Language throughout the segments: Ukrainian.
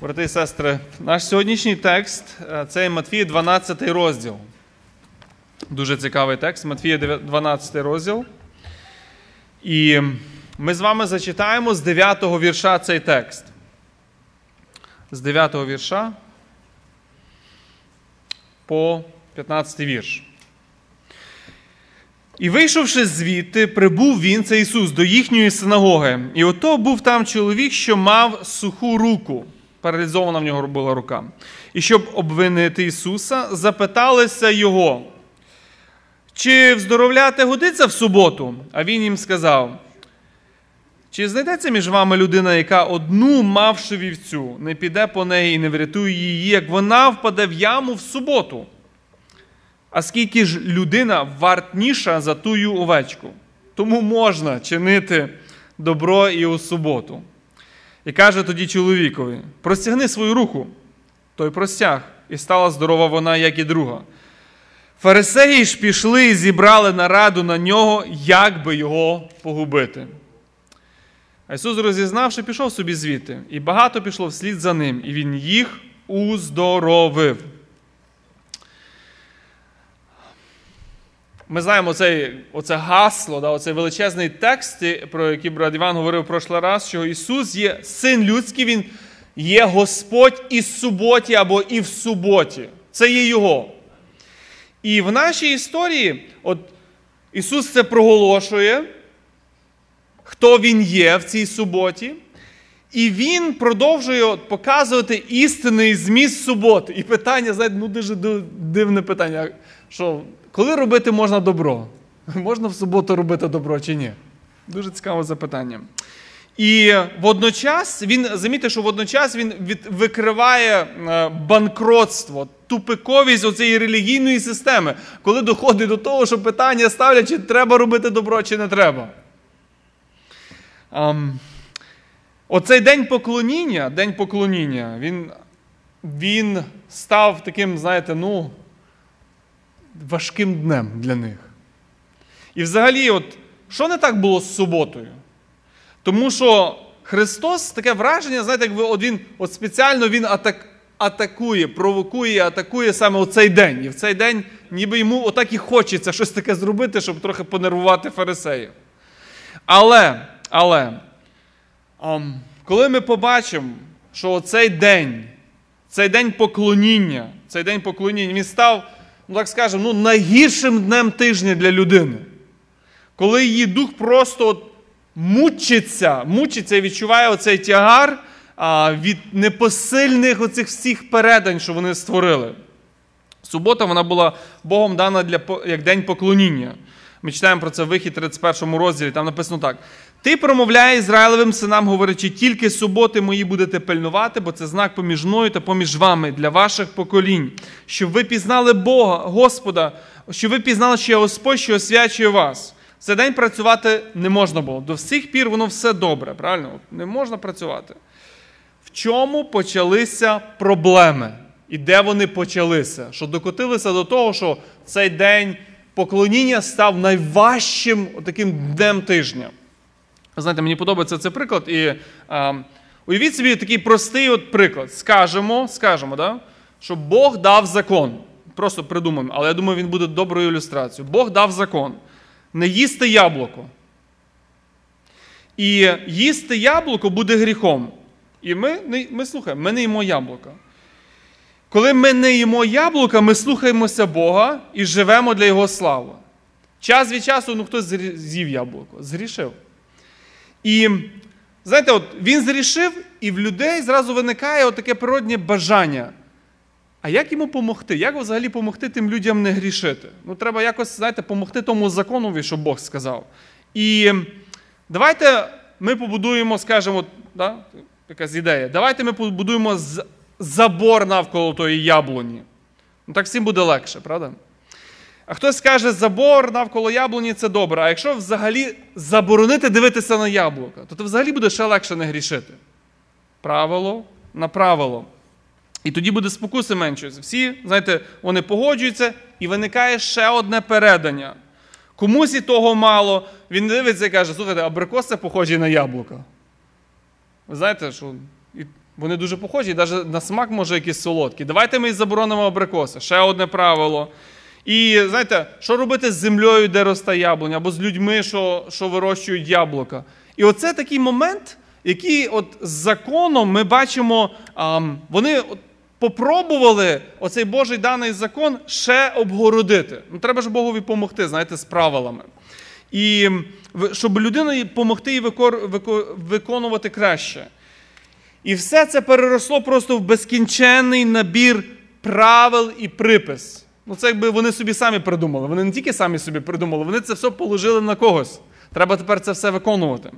Брати і сестри, наш сьогоднішній текст е, це Матфія 12 розділ. Дуже цікавий текст. Матфія 12 розділ. І ми з вами зачитаємо з 9 вірша цей текст. З 9 вірша по 15 вірш. І вийшовши звідти, прибув він, це Ісус, до їхньої синагоги. І ото був там чоловік, що мав суху руку. Паралізована в нього була рука. І щоб обвинити Ісуса, запиталися його, чи вздоровляти годиться в суботу? А він їм сказав: чи знайдеться між вами людина, яка одну, мавши вівцю, не піде по неї і не врятує її, як вона впаде в яму в суботу? А скільки ж людина вартніша за тую овечку? Тому можна чинити добро і у суботу. І каже тоді чоловікові: простягни свою руку. Той простяг, і стала здорова вона, як і друга. Фарисеї ж пішли і зібрали нараду на нього, як би його погубити. А Ісус, розізнавши, пішов собі звідти, і багато пішло вслід за ним, і Він їх уздоровив. Ми знаємо оцей, оце гасло, да, оцей величезний текст, про який брат Іван говорив в прошлий раз, що Ісус є син людський, Він є Господь і в суботі або і в суботі. Це є Його. І в нашій історії от Ісус це проголошує, хто Він є в цій суботі. І він продовжує показувати істинний зміст суботи. І питання, знаєте, ну дуже дивне питання. Що коли робити можна добро? Можна в суботу робити добро чи ні? Дуже цікаве запитання. І водночас він, замітьте, що водночас він від, викриває е, банкротство, тупиковість оцієї релігійної системи, коли доходить до того, що питання ставлять, чи треба робити добро, чи не треба. Um, оцей день поклоніння, день поклоніння, він, він став таким, знаєте, ну важким днем для них. І взагалі, от, що не так було з суботою? Тому що Христос таке враження, знаєте, якби от він от спеціально він атак, атакує, провокує, атакує саме оцей день. І в цей день ніби йому отак і хочеться щось таке зробити, щоб трохи понервувати фарисеїв. Але, але, коли ми побачимо, що цей день, цей день поклоніння, цей день поклоніння, він став ну так скажемо, ну, найгіршим днем тижня для людини. Коли її дух просто от мучиться, мучиться і відчуває оцей тягар а, від непосильних оцих всіх передань, що вони створили. Субота вона була Богом дана для, як день поклоніння. Ми читаємо про це в вихід 31 розділі, там написано так: ти промовляє Ізраїлевим синам, говорячи, тільки суботи мої будете пильнувати, бо це знак поміж мною та поміж вами для ваших поколінь, щоб ви пізнали Бога, Господа, щоб ви пізнали, що я Господь, що освячує вас. За день працювати не можна було. До всіх пір воно все добре, правильно? Не можна працювати. В чому почалися проблеми? І де вони почалися? Що докотилися до того, що цей день поклоніння став найважчим таким днем тижня. Знаєте, мені подобається цей приклад. І а, уявіть собі такий простий от приклад. Скажемо, скажемо, да, що Бог дав закон. Просто придумаємо, але я думаю, він буде доброю ілюстрацією. Бог дав закон. Не їсти яблуко. І їсти яблуко буде гріхом. І ми ми слухаємо, ми не їмо яблука. Коли ми не їмо яблука, ми слухаємося Бога і живемо для Його слави. Час від часу ну, хтось з'їв яблуко, згрішив. І знаєте, от він зрішив, і в людей зразу виникає таке природнє бажання. А як йому допомогти? Як взагалі допомогти тим людям не грішити? Ну, треба якось, знаєте, допомогти тому законові, що Бог сказав. І давайте ми побудуємо, скажімо, да, якась ідея. Давайте ми побудуємо забор навколо тої яблуні. Ну, Так всім буде легше, правда? А хтось скаже, забор навколо яблуні це добре. А якщо взагалі заборонити дивитися на яблука, то ти взагалі буде ще легше не грішити. Правило на правило. І тоді буде спокуси меншої. Всі, знаєте, вони погоджуються, і виникає ще одне передання. Комусь і того мало, він дивиться і каже, слухайте, абрикос це похожий на яблука. Ви знаєте, що Вони дуже похожі, навіть на смак може якісь солодкі. Давайте ми і заборонимо абрикоси. Ще одне правило. І знаєте, що робити з землею, де росте яблуня, або з людьми, що що вирощують яблука. І оце такий момент, який от з законом ми бачимо, вони попробували оцей Божий даний закон ще обгородити. Ну, Треба ж Богові допомогти, знаєте, з правилами. І щоб людині допомогти їй виконувати краще. І все це переросло просто в безкінченний набір правил і припис. Ну, це якби вони собі самі придумали. Вони не тільки самі собі придумали, вони це все положили на когось. Треба тепер це все виконувати.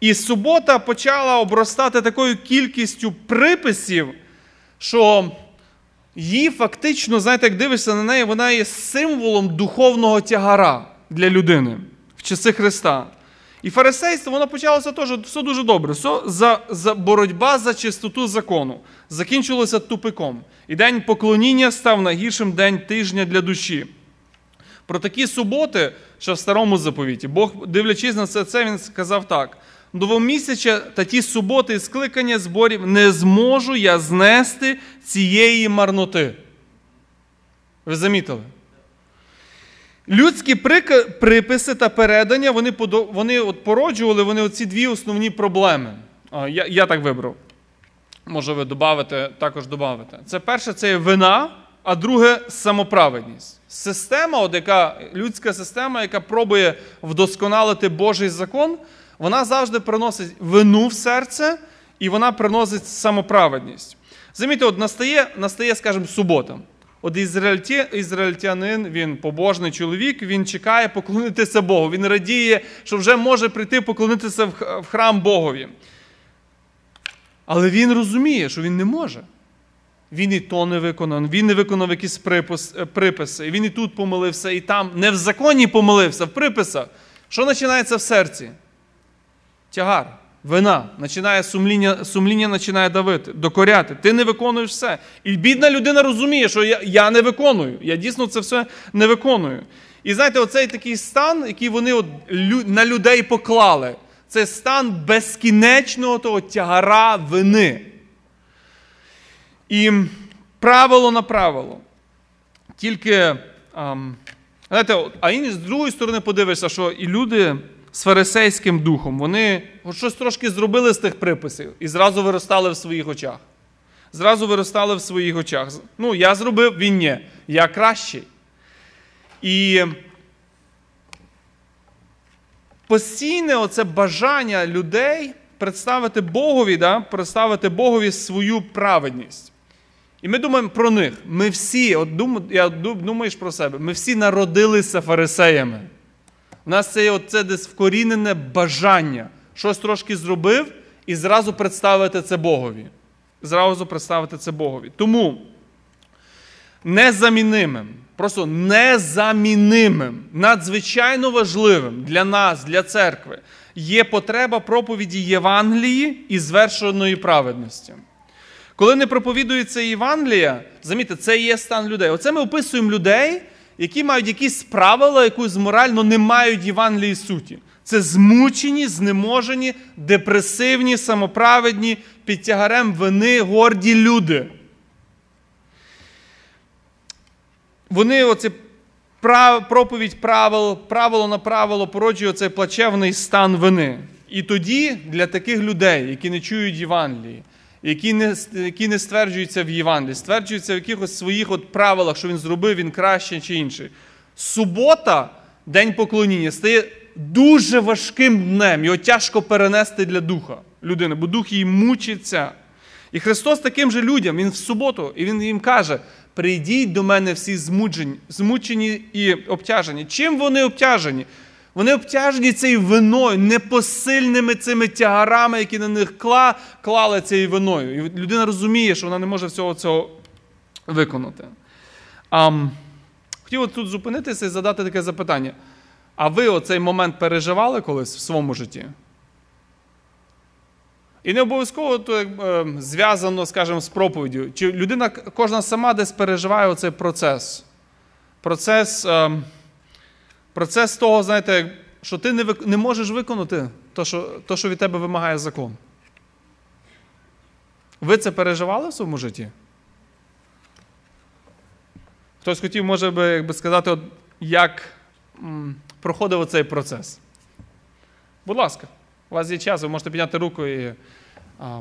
І субота почала обростати такою кількістю приписів, що її фактично, знаєте, як дивишся на неї, вона є символом духовного тягара для людини в часи Христа. І фарисейство воно почалося теж все дуже добре. Все за, за боротьба за чистоту закону закінчилося тупиком. І день поклоніння став найгіршим день тижня для душі. Про такі суботи, що в старому заповіті, Бог, дивлячись на це, це він сказав так: новомісяча та ті суботи і скликання зборів не зможу я знести цієї марноти. Ви замітили? Людські приписи та передання вони вони от породжували вони оці дві основні проблеми. Я я так вибрав. Може, ви додавите, також додавите. Це перше це є вина, а друге самоправедність. Система, от яка, людська система, яка пробує вдосконалити Божий закон, вона завжди приносить вину в серце і вона приносить самоправедність. Замітьте, от настає, настає, скажімо, субота. От ізраїльті, ізраїльтянин, він побожний чоловік, він чекає поклонитися Богу. Він радіє, що вже може прийти поклонитися в храм Богові. Але він розуміє, що він не може. Він і то не виконав, він не виконав якісь приписи, він і тут помилився, і там не в законі помилився, в приписах. Що починається в серці? Тягар вина, починає сумління сумління починає давити, докоряти. Ти не виконуєш все. І бідна людина розуміє, що я я не виконую. Я дійсно це все не виконую. І знаєте, оцей такий стан, який вони от на людей поклали, це стан безкінечного того тягара вини. І правило на правило. Тільки, знаєте, а з другої сторони подивишся, що і люди з фарисейським духом. Вони щось трошки зробили з тих приписів і зразу виростали в своїх очах. Зразу виростали в своїх очах. Ну, я зробив, він ні. Я кращий. І постійне оце бажання людей представити Богові, да, представити Богові свою праведність. І ми думаємо про них. Ми всі, от дум, я думаєш про себе, ми всі народилися фарисеями. У нас це це десь вкорінене бажання. Щось трошки зробив і зразу представити це Богові. Зразу представити це Богові. Тому незамінимим, просто незамінимим, надзвичайно важливим для нас, для церкви, є потреба проповіді Євангелії і звершеної праведності. Коли не проповідується Євангелія, замітьте, це є стан людей. Оце ми описуємо людей, які мають якісь правила, якусь мораль, але не мають Євангелії суті. Це змучені, знеможені, депресивні, самоправедні, під тягарем вини, горді люди. Вони оце проповідь правил, правило на правило породжує цей плачевний стан вини. І тоді для таких людей, які не чують Євангелії, які не які не стверджуються в Євангелії, стверджуються в якихось своїх от правилах, що він зробив, він краще чи інший. Субота, день поклоніння, стає дуже важким днем. Його тяжко перенести для духа людини, бо дух їй мучиться. І Христос таким же людям, Він в суботу, і Він їм каже: прийдіть до мене всі змучені, змучені і обтяжені. Чим вони обтяжені? Вони обтяжені цією виною, непосильними цими тягарами, які на них кла, клали цією виною. І людина розуміє, що вона не може всього цього виконати. А, хотів тут зупинитися і задати таке запитання. А ви оцей момент переживали колись в своєму житті? І не обов'язково то, е, зв'язано, скажімо, з проповіддю. Чи людина кожна сама десь переживає оцей процес? Процес. Е, Процес того, знаєте, що ти не не можеш виконати те, що, то, що від тебе вимагає закон. Ви це переживали в своєму житті? Хтось хотів, може би, якби сказати, от, як м, проходив цей процес. Будь ласка, у вас є час, ви можете підняти руку і а,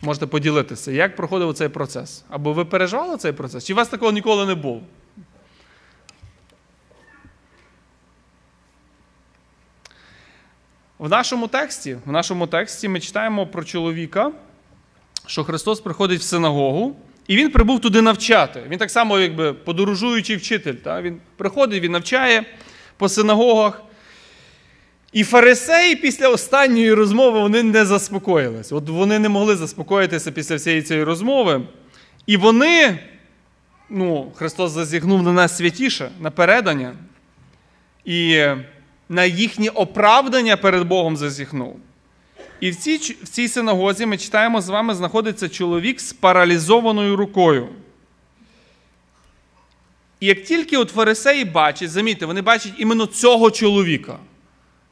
можете поділитися, як проходив цей процес. Або ви переживали цей процес, чи у вас такого ніколи не було? В нашому тексті, в нашому тексті ми читаємо про чоловіка, що Христос приходить в синагогу, і він прибув туди навчати. Він так само, якби подорожуючий вчитель. Так? Він приходить, він навчає по синагогах. І фарисеї після останньої розмови вони не заспокоїлись. От вони не могли заспокоїтися після всієї цієї розмови. І вони, ну, Христос зазігнув на нас святіше, на передання. І на їхнє оправдання перед Богом зазіхнув. І в цій, в цій синагозі ми читаємо, з вами знаходиться чоловік з паралізованою рукою. І як тільки от фарисеї бачать, замітьте, вони бачать іменно цього чоловіка,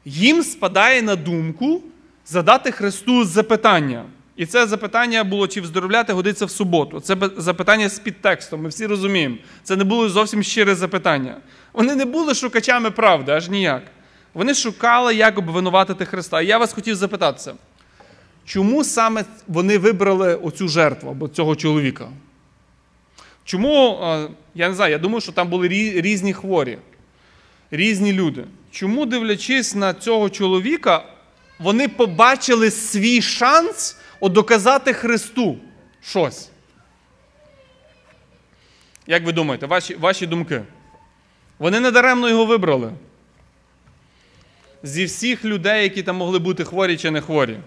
їм спадає на думку задати Христу запитання. І це запитання було, чи вздоровляти годиться в суботу. Це запитання з підтекстом, ми всі розуміємо. Це не було зовсім щире запитання. Вони не були шукачами правди, аж ніяк. Вони шукали, як обвинуватити Христа. І я вас хотів запитатися, чому саме вони вибрали оцю жертву або цього чоловіка? Чому, я не знаю, я думаю, що там були різні хворі, різні люди. Чому, дивлячись на цього чоловіка, вони побачили свій шанс доказати Христу щось? Як ви думаєте, ваші, ваші думки? Вони недаремно його вибрали зі всіх людей, які там могли бути хворі чи не хворі.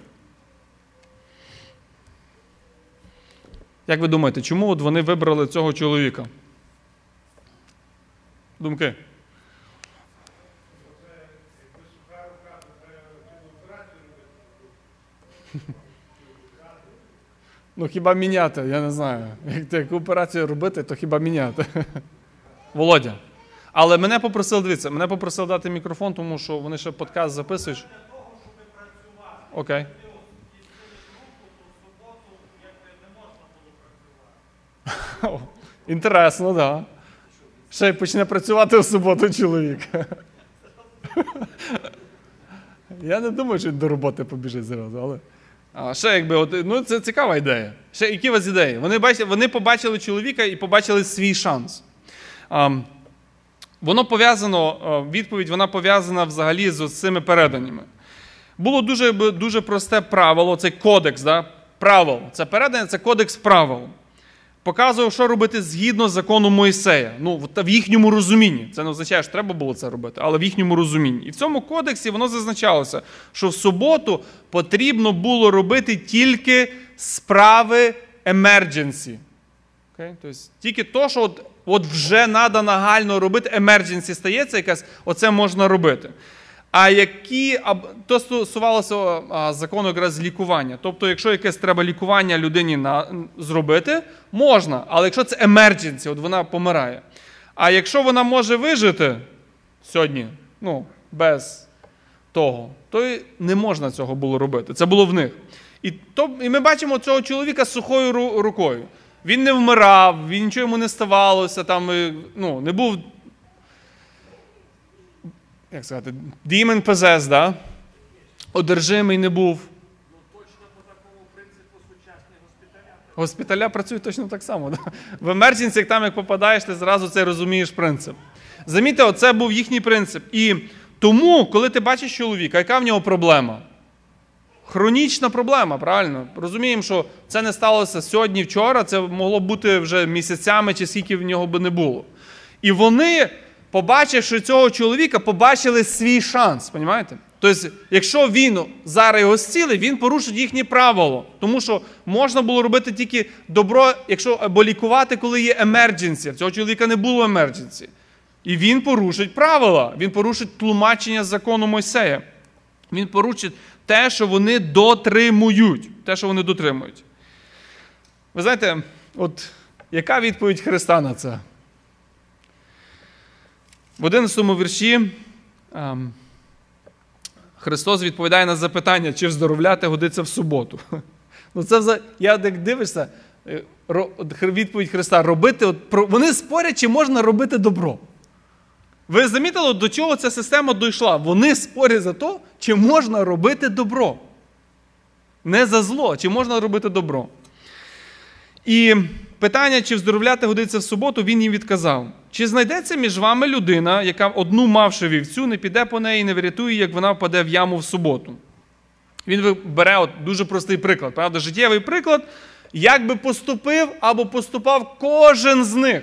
Як ви думаєте, чому от вони вибрали цього чоловіка? Думки? Ну, хіба міняти, я не знаю. Як таку операцію робити, то хіба міняти. Володя. Але мене попросили, дивіться, мене попросили дати мікрофон, тому що вони ще подкаст записують. Окей. Інтересно, так. Да. Ще й почне працювати в суботу чоловік. Я не думаю, що він до роботи побіжить зразу, але. А ще якби, от, ну це цікава ідея. Ще які у вас ідеї? Вони бачили, вони побачили чоловіка і побачили свій шанс. Um, Воно пов'язано, е, відповідь вона пов'язана взагалі з цими переданнями. Було дуже дуже просте правило, це кодекс. да? правил. Це передання, це кодекс правил. Показував, що робити згідно з законом Моїсея. Ну, в їхньому розумінні. Це не означає, що треба було це робити, але в їхньому розумінні. І в цьому кодексі воно зазначалося, що в суботу потрібно було робити тільки справи emergency. Okay? Тобто, Тільки то, що от от вже треба нагально робити, emergency стається якась, оце можна робити. А які то стосувалося закону якраз лікування. Тобто, якщо якесь треба лікування людині на, зробити, можна. Але якщо це emergency, от вона помирає. А якщо вона може вижити сьогодні, ну, без того, то не можна цього було робити. Це було в них. І то, і ми бачимо цього чоловіка з сухою рукою. Він не вмирав, він нічого йому не ставалося, там, ну, не був. Як сказати, demon possessed, да? одержимий не був. Точно по такому принципу сучасні госпіталя. Госпіталя працюють точно так само. Да? В емердженсі, як там як попадаєш, ти зразу це розумієш принцип. Замітьте, оце був їхній принцип. І тому, коли ти бачиш чоловіка, яка в нього проблема? Хронічна проблема, правильно? Розуміємо, що це не сталося сьогодні, вчора, це могло бути вже місяцями, чи скільки в нього би не було. І вони, побачивши цього чоловіка, побачили свій шанс. Понимаєте? Тобто, якщо він зараз його зцілить, він порушить їхнє правило. Тому що можна було робити тільки добро, якщо або лікувати, коли є emergency. Цього чоловіка не було emergency. І він порушить правила, він порушить тлумачення закону Мойсея. Він порушить те, що вони дотримують. Те, що вони дотримують. Ви знаєте, от яка відповідь Христа на це? В 11 вірші ем, Христос відповідає на запитання, чи вздоровляти годиться в суботу. Ну це я як дивишся, е, відповідь Христа робити. От, Вони спорять, чи можна робити добро. Ви замітили, до чого ця система дійшла? Вони спорять за те, чи можна робити добро. Не за зло, чи можна робити добро. І питання, чи вздоровляти годиться в суботу, він їм відказав. Чи знайдеться між вами людина, яка одну мавши вівцю, не піде по неї, не врятує, як вона впаде в яму в суботу? Він бере от дуже простий приклад, правда, життєвий приклад, як би поступив або поступав кожен з них.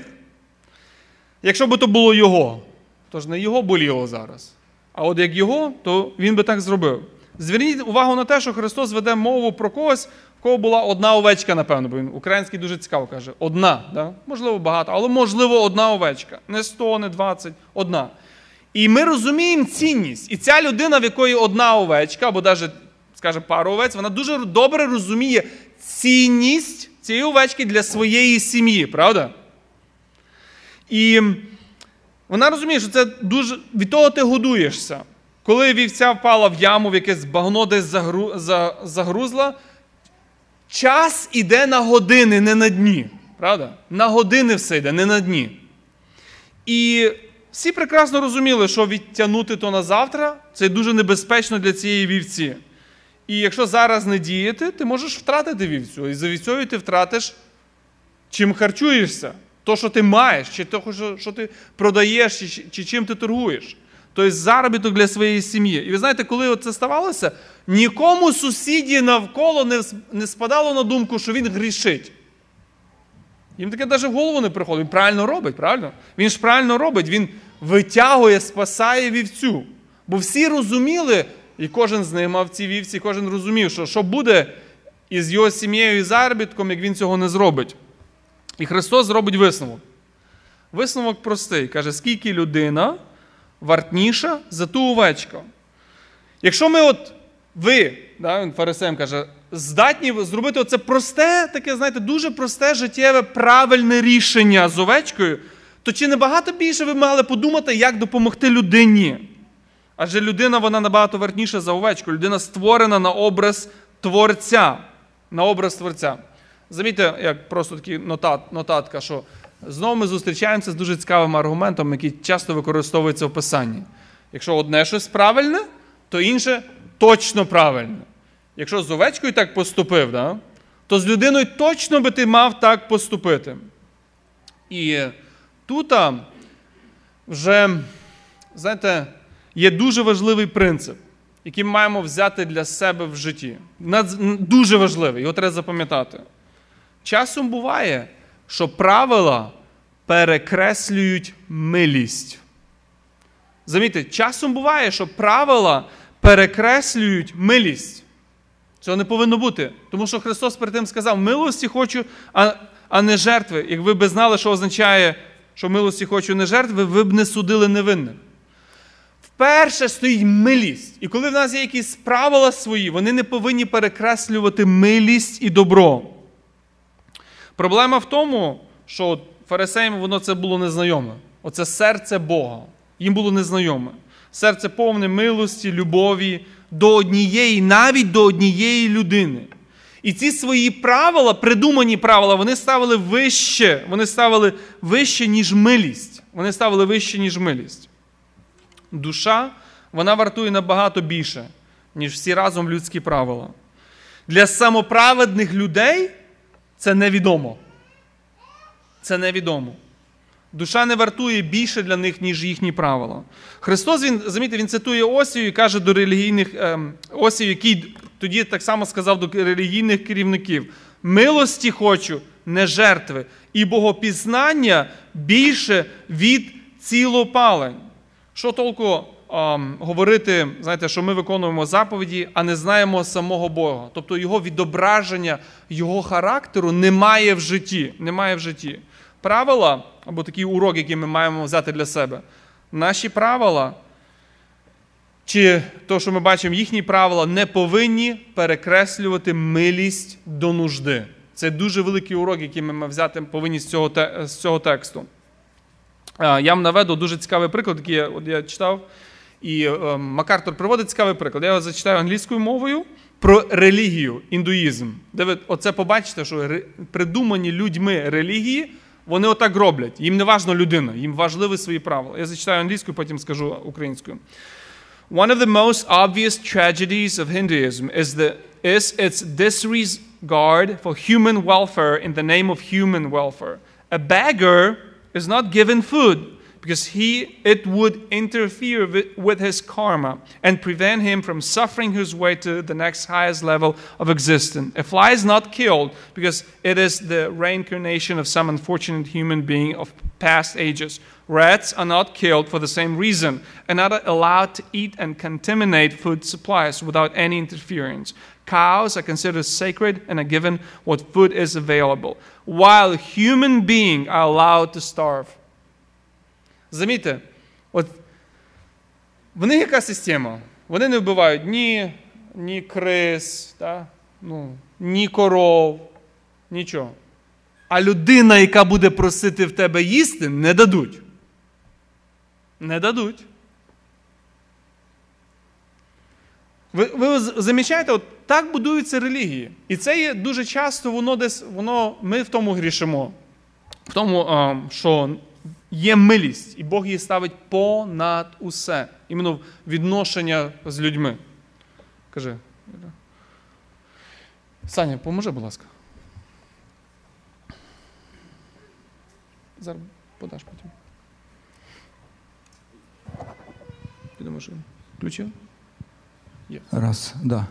Якщо би то було його, то ж не його боліло зараз. А от як його, то він би так зробив. Зверніть увагу на те, що Христос веде мову про когось, в кого була одна овечка, напевно, бо він український дуже цікаво каже. Одна, да? можливо, багато, але можливо, одна овечка. Не 100, не 20, одна. І ми розуміємо цінність. І ця людина, в якої одна овечка, або навіть, скажімо, пара овець, вона дуже добре розуміє цінність цієї овечки для своєї сім'ї, правда? І вона розуміє, що це дуже від того ти годуєшся. Коли вівця впала в яму, в якесь багно десь загру... загрузла, час іде на години, не на дні. Правда? На години все йде, не на дні. І всі прекрасно розуміли, що відтягнути то на завтра це дуже небезпечно для цієї вівці. І якщо зараз не діяти, ти можеш втратити вівцю. І за вівцею ти втратиш, чим харчуєшся, то, що ти маєш, чи то, що ти продаєш, чи, чи чим ти торгуєш. Тобто заробіток для своєї сім'ї. І ви знаєте, коли це ставалося, нікому сусіді навколо не не спадало на думку, що він грішить. Їм таке навіть в голову не приходить. Він правильно робить, правильно? Він ж правильно робить, він витягує, спасає вівцю. Бо всі розуміли, і кожен з них мав ці вівці, кожен розумів, що що буде із його сім'єю і заробітком, як він цього не зробить. І Христос зробить висновок. Висновок простий. Каже, скільки людина вартніша за ту овечку. Якщо ми от ви, да, він фарисеям каже, здатні зробити оце просте, таке, знаєте, дуже просте життєве правильне рішення з овечкою, то чи набагато більше ви мали подумати, як допомогти людині? Адже людина вона набагато вартніша за овечку. Людина створена на образ Творця. На образ Творця. Замітьте, як просто такий нотат, нотатка, що знову ми зустрічаємося з дуже цікавим аргументом, який часто використовується в писанні. Якщо одне щось правильне, то інше точно правильне. Якщо з овечкою так поступив, да, то з людиною точно би ти мав так поступити. І тут вже, знаєте, є дуже важливий принцип, який ми маємо взяти для себе в житті. Дуже важливий, його треба запам'ятати. Часом буває, що правила перекреслюють милість. Замітьте, часом буває, що правила перекреслюють милість. Цього не повинно бути. Тому що Христос перед тим сказав: милості хочу, а а не жертви. Як ви знали, що означає, що милості хочу не жертви, ви б не судили невинних. Вперше стоїть милість. І коли в нас є якісь правила свої, вони не повинні перекреслювати милість і добро. Проблема в тому, що фарисеям воно це було незнайоме. Оце серце Бога. Їм було незнайоме. Серце повне милості, любові до однієї, навіть до однієї людини. І ці свої правила, придумані правила, вони ставили вище, вони ставили вище, ніж милість. Вони ставили вище, ніж милість. Душа, вона вартує набагато більше, ніж всі разом людські правила. Для самоправедних людей це невідомо. Це невідомо. Душа не вартує більше для них, ніж їхні правила. Христос, він, замітьте, він цитує Осію і каже до релігійних ем, Осію, який тоді так само сказав до релігійних керівників: милості хочу, не жертви, і богопізнання більше від цілопалень. Що толку говорити, знаєте, що ми виконуємо заповіді, а не знаємо самого Бога. Тобто його відображення, його характеру немає в житті. Немає в житті. Правила, або такий урок, який ми маємо взяти для себе. Наші правила, чи то, що ми бачимо, їхні правила, не повинні перекреслювати милість до нужди. Це дуже великий урок, який ми взяти повинні з цього з цього тексту. Я вам наведу дуже цікавий приклад, який я, от я читав. І е, Макартур приводить цікавий приклад. Я його зачитаю англійською мовою, про релігію, індуїзм. Де ви оце побачите, що придумані людьми релігії, вони отак роблять. Їм не важна людина, їм важливі свої правила. Я зачитаю англійською, потім скажу українською. One of the most obvious tragedies of Hinduism is, the, is its disregard for human welfare in the name of human welfare. A beggar is not given food because he, it would interfere with, with his karma and prevent him from suffering his way to the next highest level of existence. A fly is not killed because it is the reincarnation of some unfortunate human being of past ages. Rats are not killed for the same reason and are allowed to eat and contaminate food supplies without any interference. Cows are considered sacred and are given what food is available, while human beings are allowed to starve. Замітьте, от в них яка система? Вони не вбивають ні, ні крис, та? ну, ні коров, нічого. А людина, яка буде просити в тебе їсти, не дадуть. Не дадуть. Ви, ви замічаєте, от так будуються релігії. І це є дуже часто воно десь, воно, ми в тому грішимо. В тому, що є милість, і Бог її ставить понад усе. Іменно відношення з людьми. Кажи. Саня, поможи, будь ласка. Зараз подаш потім. Ти думаєш, включив? Раз, да.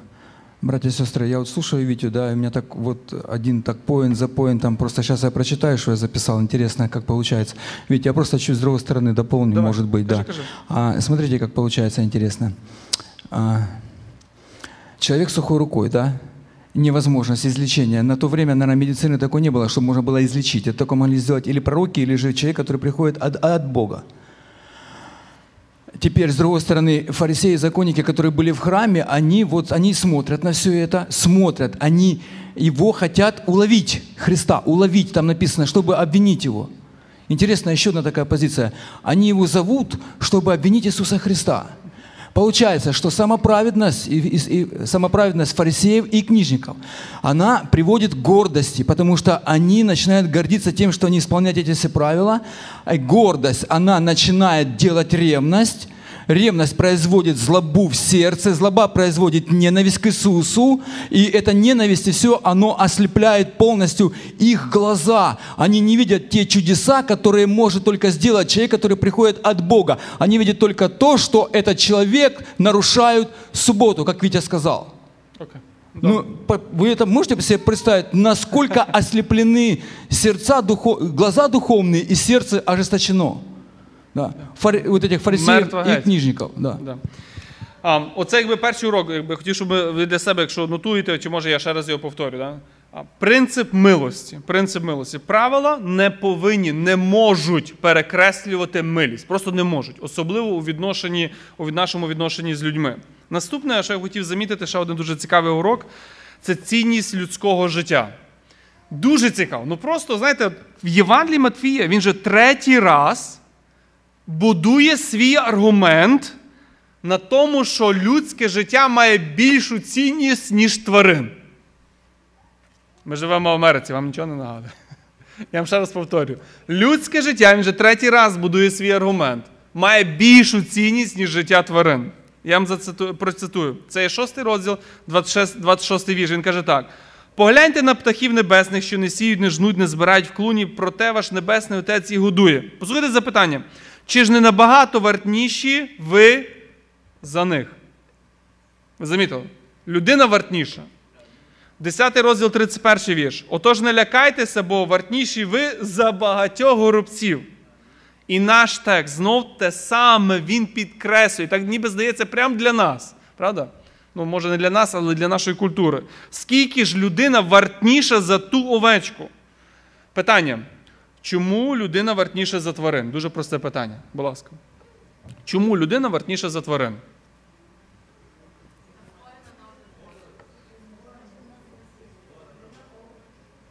Братья и сестры, я вот слушаю Витю, да, и у меня так вот один так поинт за поинтом, просто сейчас я прочитаю, что я записал, интересно, как получается. Витя, я просто чуть с другой стороны дополню, Давай, может быть, кажи, да. кажи. А, смотрите, как получается интересно. А, человек сухой рукой, да, невозможность излечения. На то время, наверное, медицины такой не было, чтобы можно было излечить. Это только могли сделать или пророки, или же человек, который приходит от, от Бога. Теперь, с другой стороны, фарисеи и законники, которые были в храме, они, вот, они смотрят на все это, смотрят, они его хотят уловить, Христа, уловить, там написано, чтобы обвинить его. Интересно, еще одна такая позиция. Они его зовут, чтобы обвинить Иисуса Христа. Получается, что самоправедность, и, и- и самоправедность фарисеев и книжников, она приводит к гордости, потому что они начинают гордиться тем, что они исполняют эти все правила. А гордость, она начинает делать ревность, Ревность производит злобу в сердце, злоба производит ненависть к Иисусу, и эта ненависть и все, оно ослепляет полностью их глаза. Они не видят те чудеса, которые может только сделать человек, который приходит от Бога. Они видят только то, что этот человек нарушает субботу, как Витя сказал. Окей. Ну, по- вы это можете себе представить, насколько ослеплены сердца, духо- глаза духовные и сердце ожесточено? Да. Фари- вот этих и геть. книжников. Да. Да. А, оце якби перший урок, якби хотів, щоб ви для себе, якщо нотуєте, чи може я ще раз його повторю. Да? А, принцип милості. Принцип милості. Правила не повинні, не можуть перекреслювати милість. Просто не можуть. Особливо у відношенні, у нашому відношенні з людьми. Наступне, що я хотів замітити, ще один дуже цікавий урок це цінність людського життя. Дуже цікаво. Ну просто, знаєте, в Євангелії Матфія він же третій раз будує свій аргумент на тому, що людське життя має більшу цінність, ніж тварин. Ми живемо в Америці, вам нічого не нагадує. Я вам ще раз повторю. Людське життя, він вже третій раз будує свій аргумент, має більшу цінність, ніж життя тварин. Я вам зацитую, процитую. Це є шостий розділ, 26, 26 вірш. Він каже так: погляньте на птахів небесних, що не сіють, не жнуть, не збирають в клуні, проте ваш небесний отець їх годує. Послухайте запитання: чи ж не набагато вартніші ви за них? Ви замітили? Людина вартніша. 10 розділ 31 вірш. Отож не лякайтеся, бо вартніші ви за багатьох горобців. І наш текст знов те саме він підкреслює. Так ніби здається, прямо для нас. Правда? Ну, може, не для нас, але для нашої культури. Скільки ж людина вартніша за ту овечку? Питання. Чому людина вартніша за тварин? Дуже просте питання, будь ласка. Чому людина вартніша за тварин?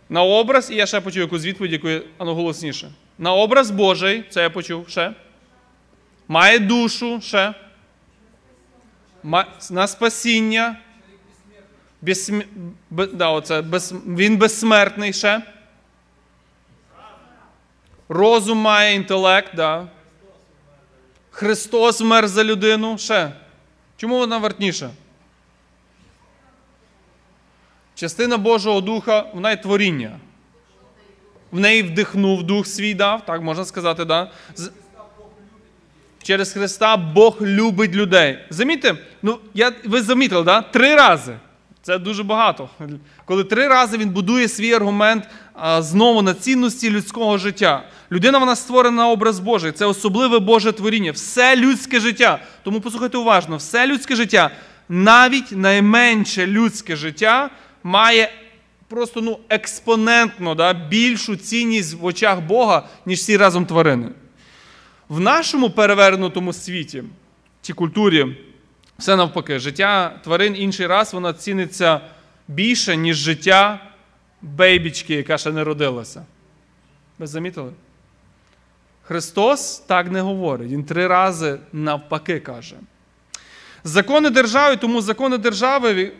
На образ, і я ще почув якусь відповідь, яку ану голосніше. На образ Божий, це я почув ще. Має душу ще. На спасіння. Безсм... Б... Да, оце, без... Він безсмертний ще. Розум має інтелект, да. Христос вмер за людину. Ще. Чому вона вартніша? Частина Божого Духа, вона є творіння. В неї вдихнув Дух свій дав, так можна сказати, да? Через Христа Бог любить людей. Замітьте, ну я, ви замітили, да? три рази. Це дуже багато. Коли три рази він будує свій аргумент а, знову на цінності людського життя. Людина вона створена на образ Божий. Це особливе Боже творіння. Все людське життя. Тому послухайте уважно, все людське життя, навіть найменше людське життя, має просто ну, експонентно да, більшу цінність в очах Бога, ніж всі разом тварини. В нашому перевернутому світі чи культурі все навпаки, життя тварин інший раз воно ціниться більше, ніж життя бейбічки, яка ще не родилася. Ви замітили? Христос так не говорить. Він три рази навпаки каже. Закони держави, тому закони держави,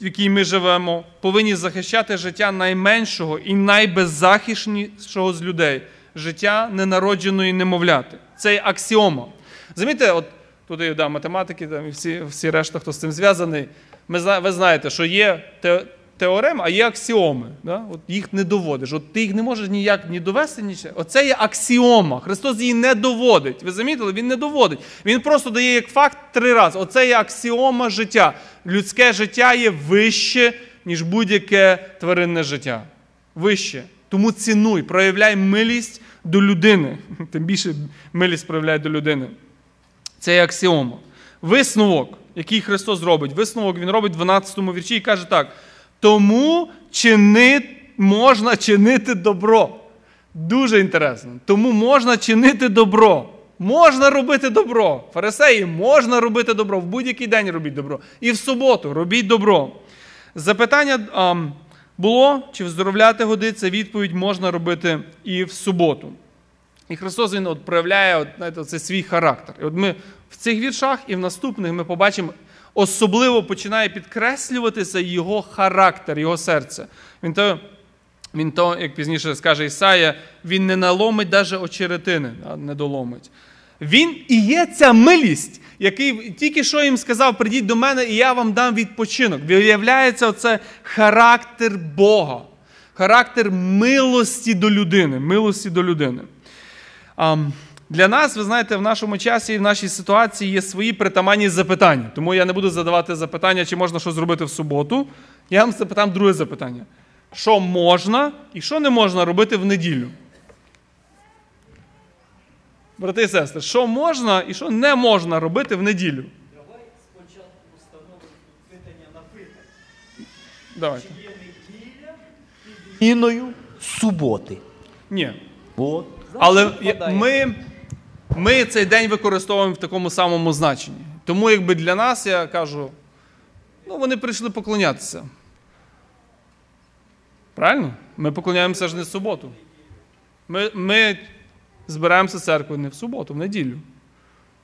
в якій ми живемо, повинні захищати життя найменшого і найбеззахиснішого з людей життя ненародженої немовляти. Це є аксіома. Замітьте, от тут є да, математики, там, і всі, всі решта, хто з цим зв'язаний. Ми, ви знаєте, що є теорем, а є аксіоми. Да? От їх не доводиш. От ти їх не можеш ніяк ні довести, ні ще. Оце є аксіома. Христос її не доводить. Ви замітили? Він не доводить. Він просто дає як факт три рази. Оце є аксіома життя. Людське життя є вище, ніж будь-яке тваринне життя. Вище. Тому цінуй, проявляй милість до людини. Тим більше милість проявляй до людини. Це є аксіома. Висновок, який Христос робить, висновок він робить в 12 вірші і каже так: тому чини, можна чинити добро. Дуже інтересно. Тому можна чинити добро. Можна робити добро. Фарисеї, можна робити добро. В будь-який день робіть добро. І в суботу робіть добро. Запитання ам, було, чи вздоровляти годиться, відповідь можна робити і в суботу. І Христос Він от проявляє от, знаєте, це свій характер. І от ми в цих віршах і в наступних ми побачимо, особливо починає підкреслюватися його характер, його серце. Він то, він то як пізніше скаже Ісая, він не наломить навіть очеретини, не доломить. Він і є ця милість, який тільки що їм сказав, прийдіть до мене, і я вам дам відпочинок. Виявляється, оце характер Бога, характер милості до людини. Милості до людини. Ам, Для нас, ви знаєте, в нашому часі і в нашій ситуації є свої притаманні запитання. Тому я не буду задавати запитання, чи можна щось зробити в суботу. Я вам запитам друге запитання: що можна і що не можна робити в неділю? Брати і сестри, що можна і що не можна робити в неділю? Давай спочатку встановимо питання на питання. Давайте. Є неділя іною суботи. Ні. От. Але ми, ми цей день використовуємо в такому самому значенні. Тому, якби для нас, я кажу, ну вони прийшли поклонятися. Правильно? Ми поклоняємося ж не в суботу. Ми, ми збираємося в церкву не в суботу, в неділю.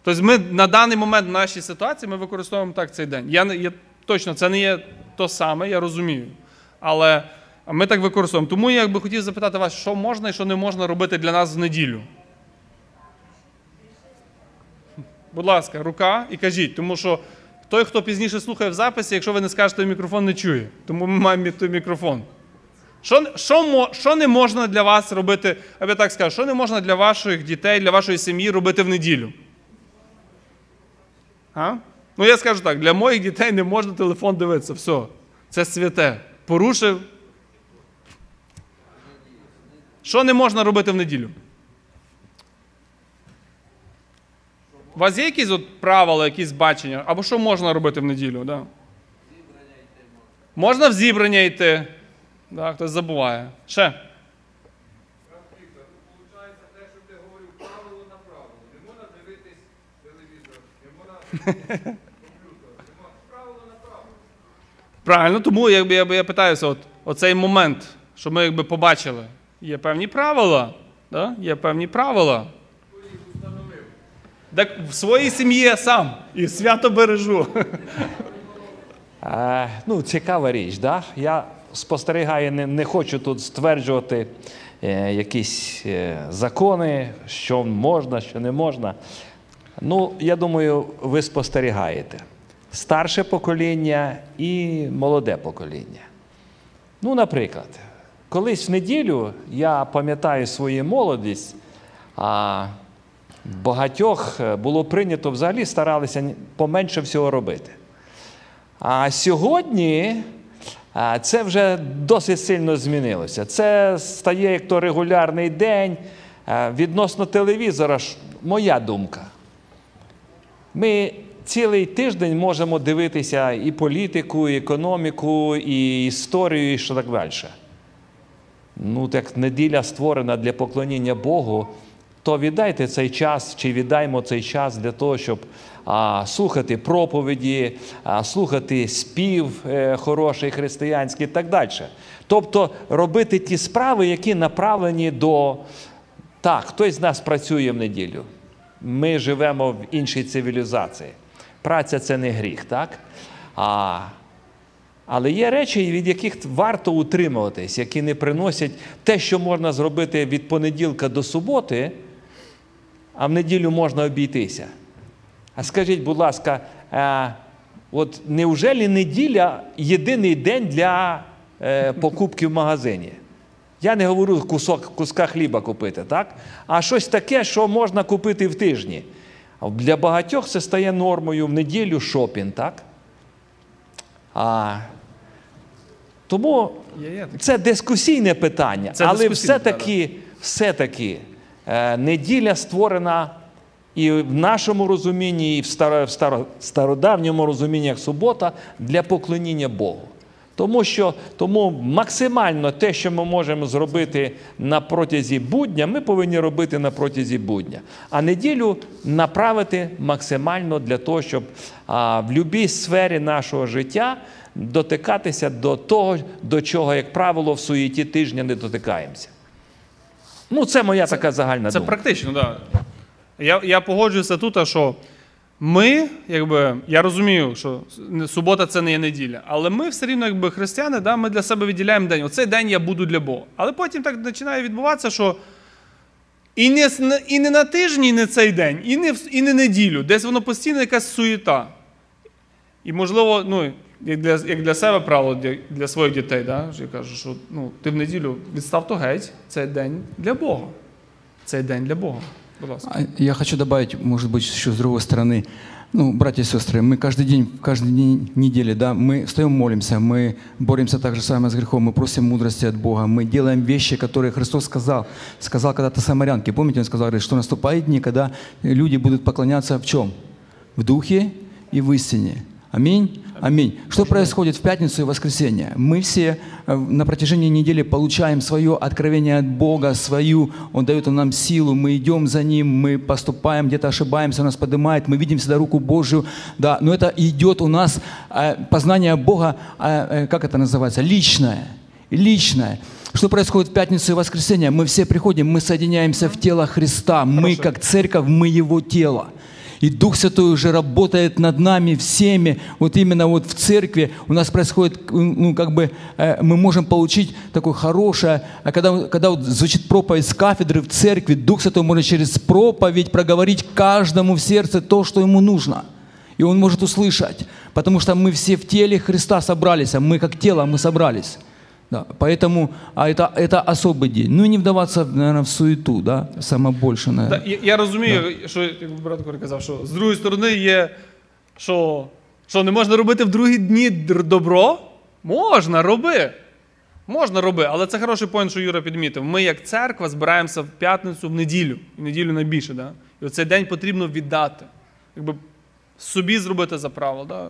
Тобто ми на даний момент в нашій ситуації ми використовуємо так цей день. Я, я, точно, це не є то саме, я розумію. Але ми так використовуємо. Тому я би хотів запитати вас, що можна і що не можна робити для нас в неділю. Будь ласка, рука і кажіть, тому що той, хто пізніше слухає в записі, якщо ви не скажете, мікрофон не чує. Тому ми маємо той мікрофон. Що, що, що не можна для вас робити, я так скажу, що не можна для ваших дітей, для вашої сім'ї робити в неділю? А? Ну, я скажу так: для моїх дітей не можна телефон дивитися. Все. Це святе. Порушив. Що не можна робити в неділю? У вас є якісь от правила, якісь бачення? Або що можна робити в неділю? Да? Можна в зібрання йти. Да, хтось забуває. Ще. Правильно, тому якби, я, я питаюся, от, оцей момент, що ми якби побачили, є певні правила. Да? Є певні правила. Так в своїй сім'ї я сам і свято бережу. Е, ну, цікава річ, да? Я спостерігаю, не, не хочу тут стверджувати е, якісь е, закони, що можна, що не можна. Ну, я думаю, ви спостерігаєте. Старше покоління і молоде покоління. Ну, наприклад, колись в неділю я пам'ятаю свою молодість, а багатьох е, було прийнято взагалі старалися поменше всього робити. А сьогодні це вже досить сильно змінилося. Це стає як то регулярний день. Відносно телевізора, моя думка. Ми цілий тиждень можемо дивитися і політику, і економіку, і історію, і що так далі. Ну, так неділя створена для поклоніння Богу, то віддайте цей час, чи віддаймо цей час для того, щоб а, слухати проповіді, а, слухати спів е, хороший християнський і так далі. Тобто робити ті справи, які направлені до. Так, хтось з нас працює в неділю. Ми живемо в іншій цивілізації. Праця це не гріх, так? А, але є речі, від яких варто утримуватись, які не приносять те, що можна зробити від понеділка до суботи, а в неділю можна обійтися. А скажіть, будь ласка, е, от неужели неділя єдиний день для е, покупки в магазині? Я не говорю кусок, куска хліба купити, так? а щось таке, що можна купити в тижні. Для багатьох це стає нормою в неділю шопінг, так? А, тому це дискусійне питання, Це але все-таки, все-таки неділя створена і в нашому розумінні, і в стародавньому розумінні як субота для поклоніння Богу. Тому що тому максимально те, що ми можемо зробити на протязі будня, ми повинні робити на протязі будня. А неділю направити максимально для того, щоб а, в будь-якій сфері нашого життя дотикатися до того, до чого, як правило, в суєті тижня не дотикаємося. Ну, це моя така загальна Це думка. практично, так. Да. Я, я погоджуюся тут, що ми, якби, я розумію, що субота це не є неділя, але ми все рівно, якби християни, да, ми для себе виділяємо день. Оцей день я буду для Бога. Але потім так починає відбуватися, що і не, і не на тижні, і не цей день, і не, і не неділю. Десь воно постійно якась суєта. І, можливо, ну, як для, як для себе правило, для, для своїх дітей, да, що я кажу, що ну, ти в неділю відстав то геть, це день для Бога. Цей день для Бога. Будь ласка. А Я хочу добавить, может быть, еще с другой стороны. Ну, братья и сестры, мы каждый день, каждый день недели, да, мы встаем, молимся, мы боремся так же самое с грехом, мы просим мудрости от Бога, мы делаем вещи, которые Христос сказал. Сказал когда-то самарянке, помните, Он сказал, говорит, что наступают дни, когда люди будут поклоняться в чем? В духе и в истине. Аминь. Аминь. Что происходит в пятницу и воскресенье? Мы все э, на протяжении недели получаем свое откровение от Бога, свою, Он дает нам силу, мы идем за Ним, мы поступаем, где-то ошибаемся, Он нас поднимает, мы видим всегда руку Божью, да, но это идет у нас э, познание Бога, э, как это называется, личное, личное. Что происходит в пятницу и воскресенье? Мы все приходим, мы соединяемся в тело Христа, мы как церковь, мы Его тело. И Дух Святой уже работает над нами всеми. Вот именно вот в церкви у нас происходит, ну, как бы, э, мы можем получить такое хорошее, а когда, когда вот звучит проповедь с кафедры в церкви, Дух Святой может через проповедь проговорить каждому в сердце то, что ему нужно. И он может услышать, потому что мы все в теле Христа собрались, а мы как тело, мы собрались. Да, поэтому а это, это особый день. Ну и не вдаваться, наверное, в суету, да, самое больше, Та, наверное. я, я розумію, що як брат Корі казав, що з другої сторони є, що, що не можна робити в другі дні др- добро. Можна, роби. Можна роби, але це хороший поінт, що Юра підмітив. Ми, як церква, збираємося в п'ятницю в неділю. В неділю найбільше. Да? І оцей день потрібно віддати. Якби собі зробити за правило. Да?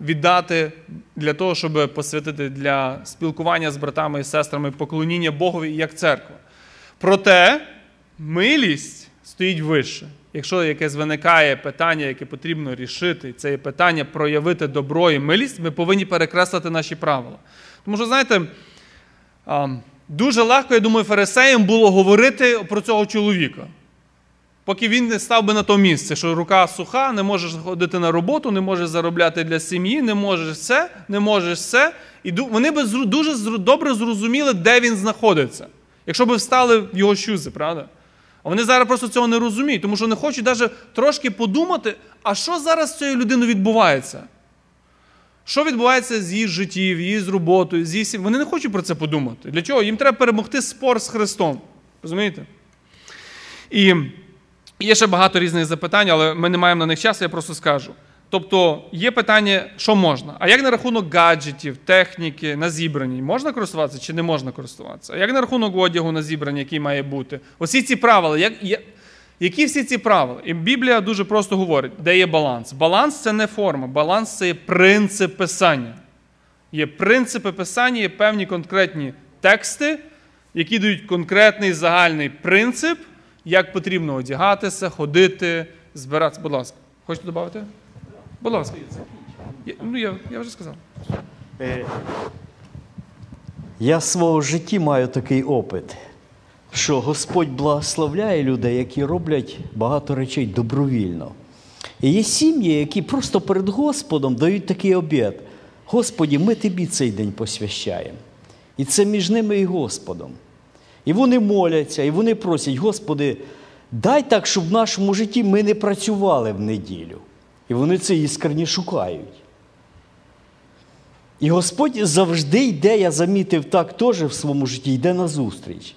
Віддати для того, щоб посвятити для спілкування з братами і сестрами поклоніння Богові як церква. Проте милість стоїть вище. Якщо якесь виникає питання, яке потрібно рішити, це є питання проявити добро і милість, ми повинні перекреслити наші правила. Тому що, знаєте, дуже легко, я думаю, фарисеям було говорити про цього чоловіка. Поки він не став би на то місце, що рука суха, не можеш ходити на роботу, не можеш заробляти для сім'ї, не можеш це, не можеш це. І вони би дуже добре зрозуміли, де він знаходиться. Якщо б встали в його щузи, правда? А вони зараз просто цього не розуміють, тому що не хочуть навіть трошки подумати, а що зараз з цією людиною відбувається? Що відбувається з її життів, її з роботою, з її сім- Вони не хочуть про це подумати. Для чого? Їм треба перемогти спор з Христом. Розумієте? І є ще багато різних запитань, але ми не маємо на них часу, я просто скажу. Тобто є питання, що можна. А як на рахунок гаджетів, техніки на зібранні? Можна користуватися чи не можна користуватися? А як на рахунок одягу на зібранні, який має бути? Усі ці правила, як, я- які всі ці правила? І Біблія дуже просто говорить, де є баланс. Баланс це не форма, баланс це є принцип писання. Є принципи писання, є певні конкретні тексти, які дають конкретний загальний принцип, як потрібно одягатися, ходити, збиратися. Будь ласка, хочете додати? Будь ласка. Я, ну, я, я вже сказав. Е, Я в свого житті маю такий опит, що Господь благословляє людей, які роблять багато речей добровільно. І є сім'ї, які просто перед Господом дають такий обід. Господі, ми тобі цей день посвящаємо. І це між ними і Господом. І вони моляться, і вони просять, Господи, дай так, щоб в нашому житті ми не працювали в неділю. І вони це іскренні шукають. І Господь завжди йде, я замітив так теж в своєму житті, йде на зустріч.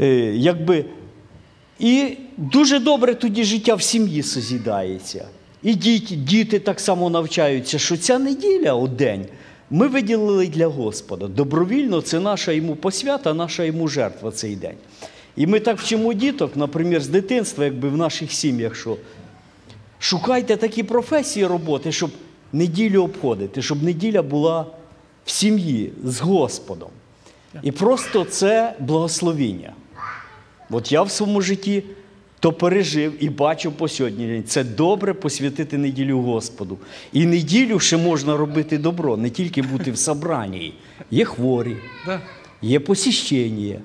Е, якби, і дуже добре тоді життя в сім'ї созідається. І діти, діти так само навчаються, що ця неділя у день ми виділили для Господа. Добровільно це наша йому посвята, наша йому жертва цей день. І ми так вчимо діток, наприклад, з дитинства, якби в наших сім'ях, що Шукайте такі професії роботи, щоб неділю обходити, щоб неділя була в сім'ї з Господом. І просто це благословіння. От я в своєму житті то пережив і бачу по сьогодні. день. Це добре посвятити неділю Господу. І неділю ще можна робити добро, не тільки бути в собранні. Є хворі, є посіщення.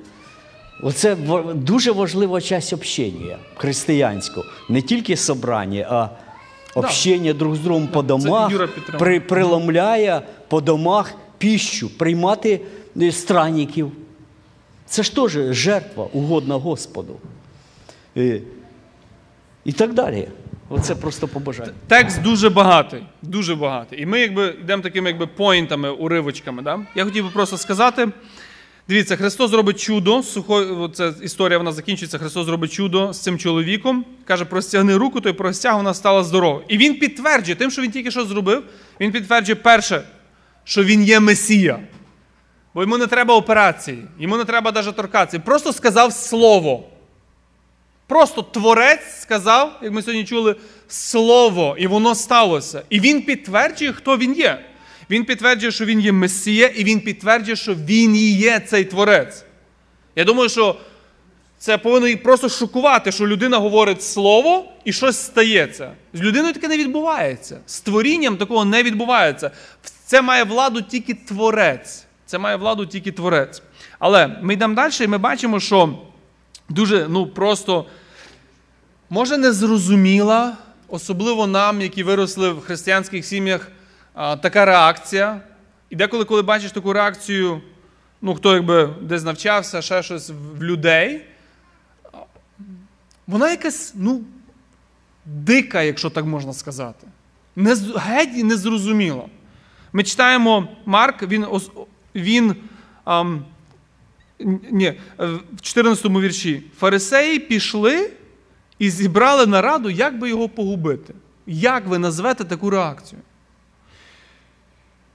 Оце дуже важлива часть общення християнського. Не тільки собрання, а общення друг з другом по домах, при, преломляє по домах піщу, приймати е, странників. Це ж теж жертва угодна Господу. І так далі. Оце просто побажання. Текст дуже багатий, дуже багатий. І ми якби йдемо такими якби поінтами, уривочками. Да? Я хотів би просто сказати. Дивіться, Христос робить чудо. Сухо, це історія вона закінчується. Христос робить чудо з цим чоловіком. Каже, простягни руку, той простяг, вона стала здорова. І він підтверджує, тим, що він тільки що зробив, він підтверджує перше, що він є Месія. Бо йому не треба операції, йому не треба навіть торкатися. Він Просто сказав слово. Просто творець сказав, як ми сьогодні чули, слово, і воно сталося. І він підтверджує, хто він є. Він підтверджує, що він є Месія, і він підтверджує, що він і є цей творець. Я думаю, що це повинно просто шокувати, що людина говорить слово і щось стається. З людиною таке не відбувається. З творінням такого не відбувається. Це має владу тільки творець. Це має владу тільки творець. Але ми йдемо далі, і ми бачимо, що дуже ну, просто може незрозуміла, особливо нам, які виросли в християнських сім'ях, така реакція. І деколи, коли бачиш таку реакцію, ну, хто якби десь навчався, ще щось в- людей, вона якась, ну, дика, якщо так можна сказати. Не, геть незрозуміла. Ми читаємо Марк, він, він ам, ні, в 14 вірші. Фарисеї пішли і зібрали нараду, як би його погубити. Як ви назвете таку реакцію?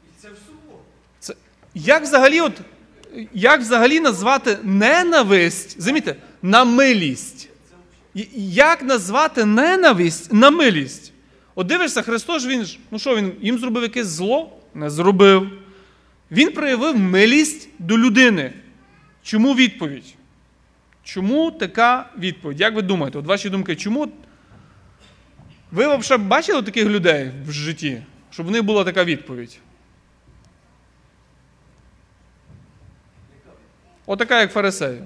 І це в суботу. Це, як, взагалі, от, як взагалі назвати ненависть, замітьте, на милість? Як назвати ненависть на милість? От дивишся, Христос, він ж, ну що, він їм зробив якесь зло? Не зробив. Він проявив милість до людини. Чому відповідь? Чому така відповідь? Як ви думаєте? От ваші думки, чому? Ви взагалі бачили таких людей в житті, щоб в них була така відповідь? Отака, як фарисеї.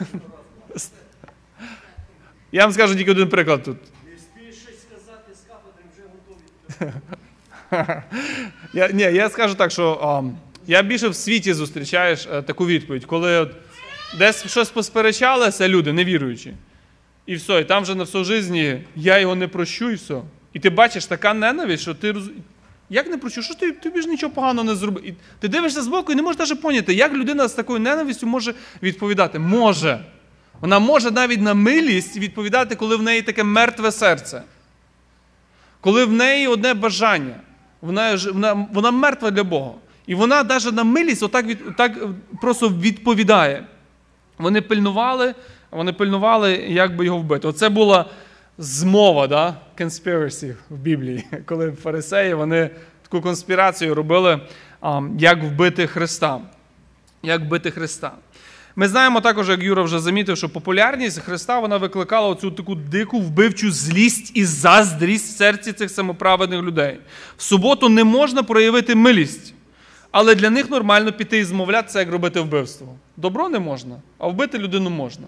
Я вам скажу тільки один приклад тут. Не сказати з кафедри, вже готові. Я, ні, я скажу так, що ам, я більше в світі зустрічаєш е, таку відповідь, коли от, десь щось посперечалися люди, невіруючі. І все, і там вже на всю житті я його не прощу, і все. І ти бачиш така ненависть, що ти роз... Як не прощу? Що ти тобі ж нічого поганого не зробив? І ти дивишся збоку і не можеш навіть поняти, як людина з такою ненавистю може відповідати. Може. Вона може навіть на милість відповідати, коли в неї таке мертве серце. Коли в неї одне бажання, вона, вона, вона мертва для Бога. І вона навіть на милість отак, від, отак е, просто відповідає. Вони пильнували, вони пильнували, як би його вбити. Оце була змова, да? conspiracy в Біблії, коли фарисеї вони таку конспірацію робили, як вбити Христа. Як вбити Христа. Ми знаємо також, як Юра вже замітив, що популярність Христа вона викликала оцю таку дику вбивчу злість і заздрість в серці цих самоправедних людей. В суботу не можна проявити милість, але для них нормально піти і змовлятися, як робити вбивство. Добро не можна, а вбити людину можна.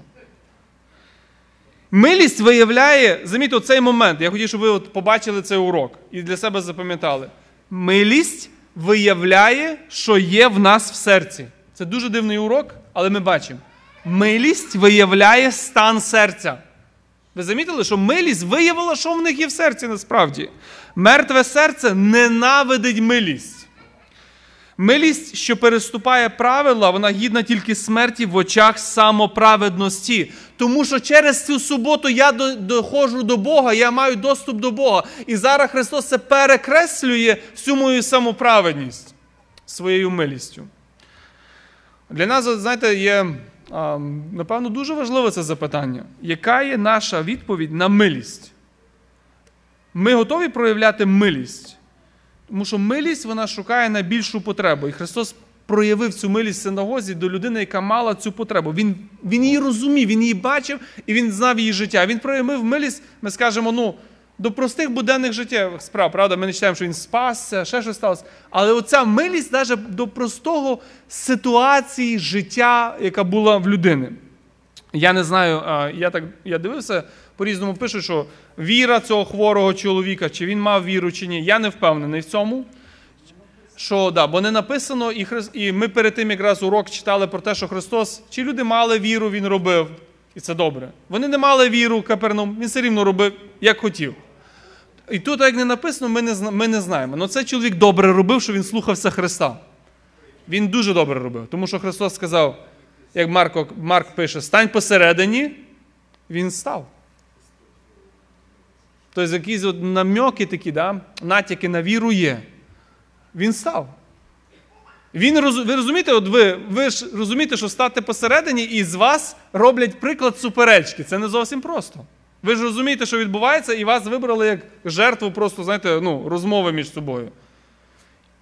Милість виявляє, замітьте, цей момент. Я хотів, щоб ви от побачили цей урок і для себе запам'ятали. Милість виявляє, що є в нас в серці. Це дуже дивний урок, але ми бачимо. Милість виявляє стан серця. Ви замітили, що милість виявила, що в них є в серці насправді. Мертве серце ненавидить милість. Милість, що переступає правила, вона гідна тільки смерті в очах самоправедності. Тому що через цю суботу я доходжу до Бога, я маю доступ до Бога. І зараз Христос це перекреслює всю мою самоправедність своєю милістю. Для нас, знаєте, є, напевно, дуже важливе це запитання. Яка є наша відповідь на милість? Ми готові проявляти милість? Тому що милість вона шукає найбільшу потребу. І Христос проявив цю милість в синагозі до людини, яка мала цю потребу. Він, він її розумів, він її бачив і він знав її життя. Він проявив милість, ми скажемо, ну, до простих буденних життєвих справ. Правда, ми не читаємо, що він спасся, ще щось сталося. Але оця милість навіть до простого ситуації життя, яка була в людини. Я не знаю, я так я дивився, по-різному пишуть, що віра цього хворого чоловіка, чи він мав віру, чи ні. Я не впевнений в цьому. Що да, бо не написано, і, Христ, і ми перед тим якраз урок читали про те, що Христос, чи люди мали віру, Він робив, і це добре. Вони не мали віру, Капернаум, він все рівно робив, як хотів. І тут, як не написано, ми не, ми не знаємо. Але цей чоловік добре робив, що він слухався Христа. Він дуже добре робив, тому що Христос сказав, як Марко, Марк пише, стань посередині, він став. Тобто якісь от намьоки такі, да? натяки на віру є. Він став. Він, ви розумієте, от ви, ви ж розумієте, що стати посередині і з вас роблять приклад суперечки. Це не зовсім просто. Ви ж розумієте, що відбувається, і вас вибрали як жертву просто, знаєте, ну, розмови між собою.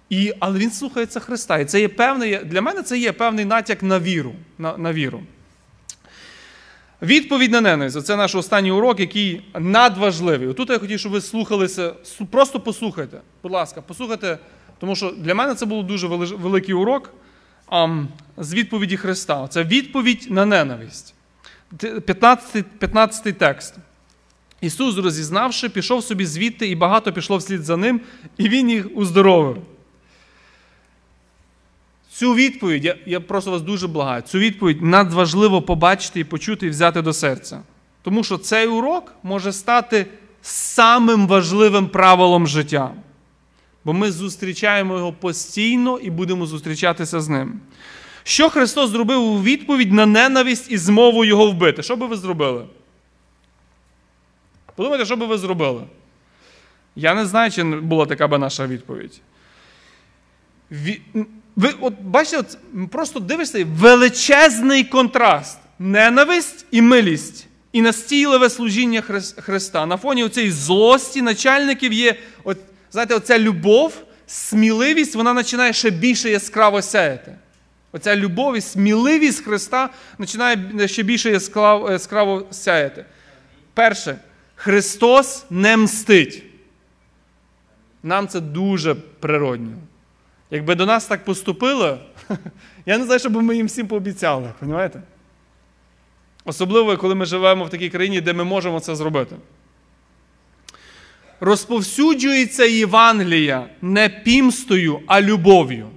І, але він слухається Христа. І це є певний, для мене це є певний натяк на віру. На, на віру. Відповідь на ненависть. Це наш останній урок, який надважливий. Отут я хотів, щоб ви слухалися. Просто послухайте. Будь ласка, послухайте, тому що для мене це був дуже великий урок з відповіді Христа. Це відповідь на ненависть. 15, 15 текст. Ісус, розізнавши, пішов собі звідти, і багато пішло вслід за ним, і Він їх уздоровив. Цю відповідь, я, я просто вас дуже благаю, цю відповідь надважливо побачити і почути і взяти до серця. Тому що цей урок може стати самим важливим правилом життя. Бо ми зустрічаємо його постійно і будемо зустрічатися з ним. Що Христос зробив у відповідь на ненависть і змову його вбити? Що би ви зробили? Подумайте, що би ви зробили? Я не знаю, чи була така би наша відповідь. Ви от бачите, от, просто дивишся, величезний контраст. Ненависть і милість. І настійливе служіння Хрис- Христа. На фоні цієї злості начальників є, от, знаєте, оця любов, сміливість, вона починає ще більше яскраво сяяти. Оця любов і сміливість Христа починає ще більше яскраво сяяти. Перше, Христос не мстить. Нам це дуже природньо. Якби до нас так поступили, я не знаю, що би ми їм всім пообіцяли, розумієте? Особливо, коли ми живемо в такій країні, де ми можемо це зробити. Розповсюджується Євангелія не пімстою, а любов'ю.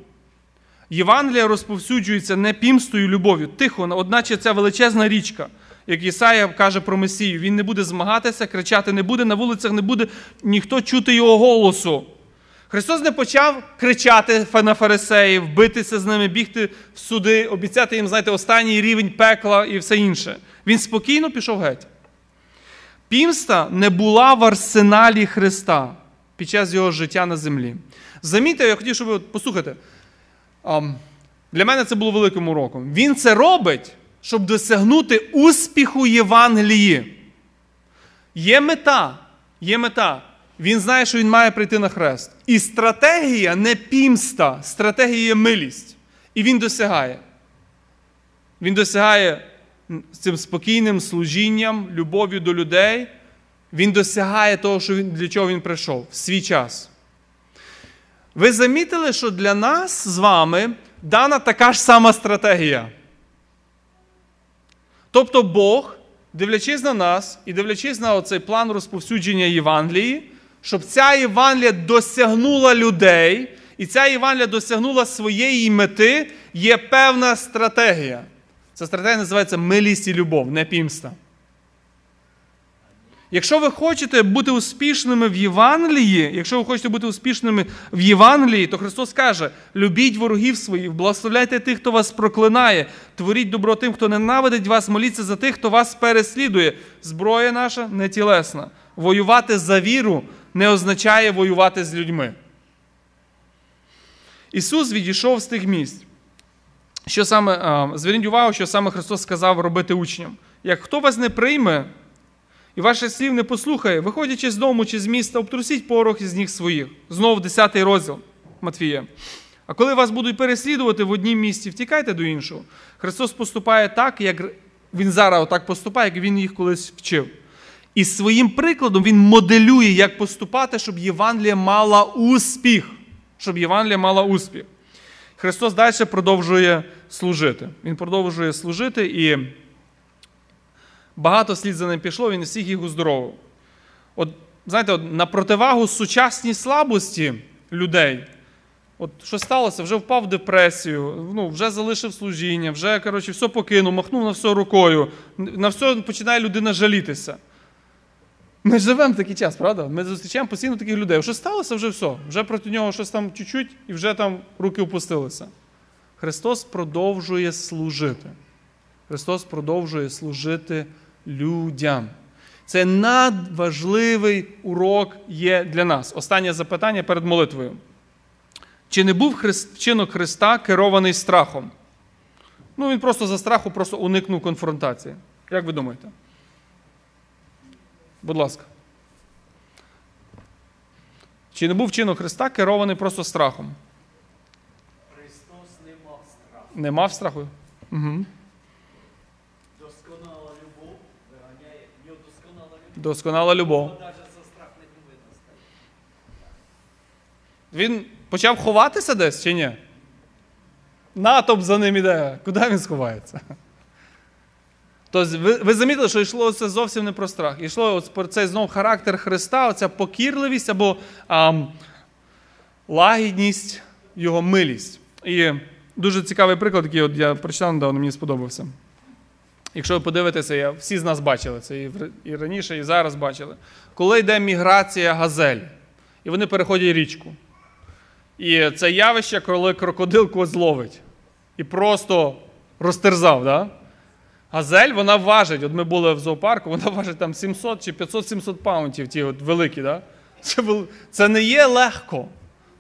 Євангелія розповсюджується не пімстою, любов'ю. Тихо, одначе ця величезна річка, як Ісая каже про Месію, він не буде змагатися, кричати не буде, на вулицях не буде ніхто чути його голосу. Христос не почав кричати на фарисеїв, битися з ними, бігти в суди, обіцяти їм, знаєте, останній рівень пекла і все інше. Він спокійно пішов геть. Пімста не була в арсеналі Христа під час його життя на землі. Замітьте, я хотів, щоб ви послухайте. Для мене це було великим уроком. Він це робить, щоб досягнути успіху Євангелії. Є мета, є мета. Він знає, що він має прийти на хрест. І стратегія не пімста, стратегія є милість. І він досягає. Він досягає цим спокійним служінням, любов'ю до людей. Він досягає того, що він, для чого він прийшов в свій час. Ви замітили, що для нас з вами дана така ж сама стратегія. Тобто Бог, дивлячись на нас і дивлячись на оцей план розповсюдження Євангелії, щоб ця Євангелія досягнула людей, і ця Євангелія досягнула своєї мети, є певна стратегія. Ця стратегія називається милість і любов, не пімста. Якщо ви хочете бути успішними в Євангелії, якщо ви хочете бути успішними в Євангелії, то Христос каже: любіть ворогів своїх, благословляйте тих, хто вас проклинає, творіть добро тим, хто ненавидить вас, моліться за тих, хто вас переслідує. Зброя наша не тілесна. Воювати за віру не означає воювати з людьми. Ісус відійшов з тих місць. Що саме, Зверніть увагу, що саме Христос сказав робити учням. Як хто вас не прийме і ваших слів не послухає, виходячи з дому чи з міста, обтрусіть порох із ніг своїх. Знову 10 розділ Матвія. А коли вас будуть переслідувати в однім місці, втікайте до іншого. Христос поступає так, як Він зараз отак поступає, як Він їх колись вчив. І своїм прикладом Він моделює, як поступати, щоб Євангелія мала успіх. Щоб Євангелія мала успіх. Христос далі продовжує служити. Він продовжує служити і багато слід за ним пішло, він всіх їх уздоровив. От, знаєте, от, на противагу сучасній слабості людей, от що сталося, вже впав в депресію, ну, вже залишив служіння, вже коротше, все покинув, махнув на все рукою, на все починає людина жалітися. Ми живемо в такий час, правда? Ми зустрічаємо постійно таких людей. Що сталося, вже все. Вже проти нього щось там чуть-чуть і вже там руки опустилися. Христос продовжує служити. Христос продовжує служити людям. Це надважливий урок є для нас. Останнє запитання перед молитвою. Чи не був христ, вчинок Христа керований страхом? Ну, він просто за страху просто уникнув конфронтації. Як ви думаєте? Будь ласка. Чи не був вчинок Христа керований просто страхом? Христос не мав страху. Не мав страху? Угу. Досконала любов виганяє досконала любов. Досконала любов. Він почав ховатися десь чи ні? Натовп за ним іде. Куди він сховається? Тобто, ви, ви замітили, що йшло це зовсім не про страх. Йшло от про цей знов характер Христа, оця покірливість або ам, лагідність, його милість. І дуже цікавий приклад, який от я прочитав недавно, мені сподобався. Якщо ви подивитеся, я, всі з нас бачили це і, і раніше, і зараз бачили. Коли йде міграція газель, і вони переходять річку. І це явище, коли крокодил когось ловить і просто розтерзав. Да? Газель, вона важить. От ми були в зоопарку, вона важить там 700 чи 500-700 паунтів, ті от великі. Да? Це, це не є легко.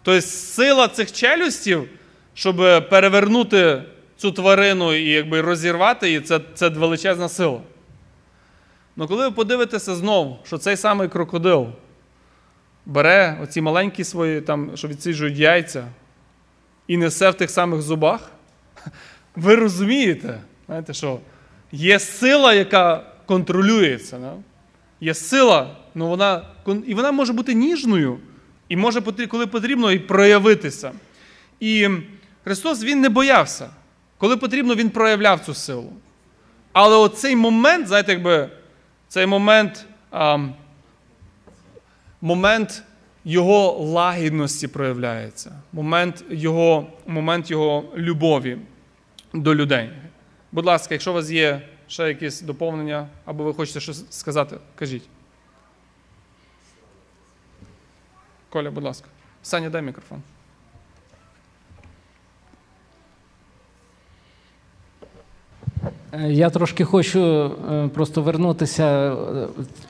Тобто сила цих челюстів, щоб перевернути цю тварину і якби розірвати її, це, це величезна сила. Ну коли ви подивитеся знову, що цей самий крокодил бере оці маленькі свої, там, що відсіджують яйця, і несе в тих самих зубах, ви розумієте, знаєте, що є сила, яка контролюється. Да? Є сила, ну вона, і вона може бути ніжною, і може, коли потрібно, і проявитися. І Христос Він не боявся. Коли потрібно, Він проявляв цю силу. Але оцей момент, знаєте, якби цей момент, ам, момент його лагідності проявляється, момент його, момент його любові до людей. Будь ласка, якщо у вас є ще якісь доповнення, або ви хочете щось сказати, кажіть. Коля, будь ласка. Саня, дай мікрофон. Е, Я трошки хочу е, просто вернутися е,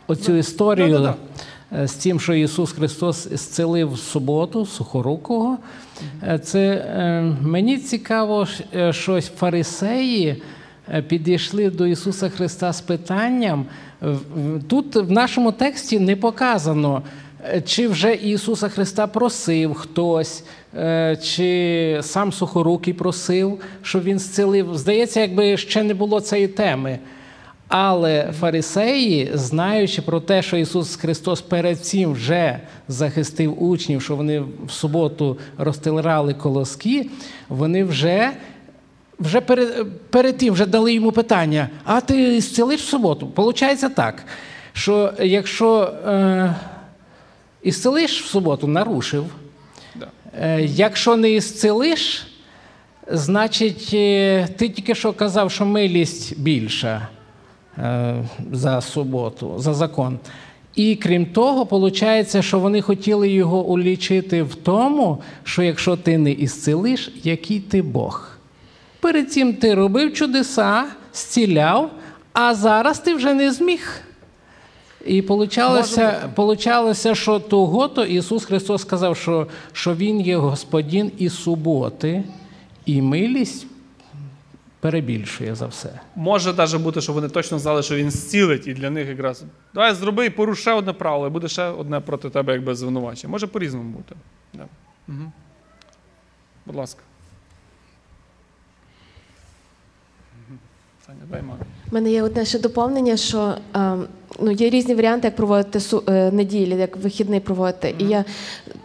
оцю історію Да-да-да. е, з тим, що Ісус Христос зцілив в суботу сухорукого. Е, Це е, мені цікаво, е, що фарисеї підійшли до Ісуса Христа з питанням. Тут в нашому тексті не показано, чи вже Ісуса Христа просив хтось, чи сам Сухорукий просив, щоб він зцілив. Здається, якби ще не було цієї теми. Але фарисеї, знаючи про те, що Ісус Христос перед цим вже захистив учнів, що вони в суботу розтирали колоски, вони вже, вже перед, перед тим вже дали йому питання: а ти зцілиш в суботу? Получається так, що якщо е, ісцелиш в суботу, нарушив. Да. Е, Якщо не ісцелиш, значить, е, ти тільки що казав, що милість більша за суботу, за закон. І крім того, виходить, що вони хотіли його улічити в тому, що якщо ти не ісцелиш, який ти Бог. Перед цим ти робив чудеса, зціляв, а зараз ти вже не зміг. І получалося, получалося, що того, то Ісус Христос сказав, що, що Він є Господин і суботи, і милість перебільшує за все. Може навіть бути, що вони точно знали, що він зцілить, і для них якраз давай зроби і поруш ще одне правило, і буде ще одне проти тебе, якби звинувачення. Може по-різному бути. Да. Угу. Будь ласка. У мене є одне ще доповнення, що е, ну, є різні варіанти, як проводити су, е, неділі, як вихідний проводити. І я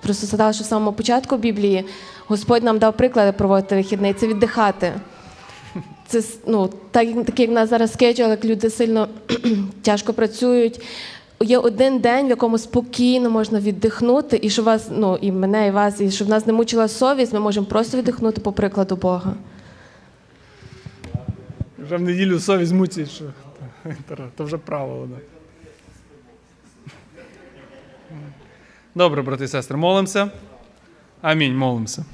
просто згадала, що в самому початку Біблії Господь нам дав приклади проводити вихідний це віддихати. Це ну, так, як- як в нас зараз скеджул, як люди сильно тяжко працюють. Є один день, в якому спокійно можна віддихнути, і що вас, ну і мене, і вас, і щоб нас не мучила совість, ми можемо просто віддихнути по прикладу Бога. Вже в неділю совість муці, що то вже правило. Да. Добре, брати і сестри, молимося. Амінь, молимося.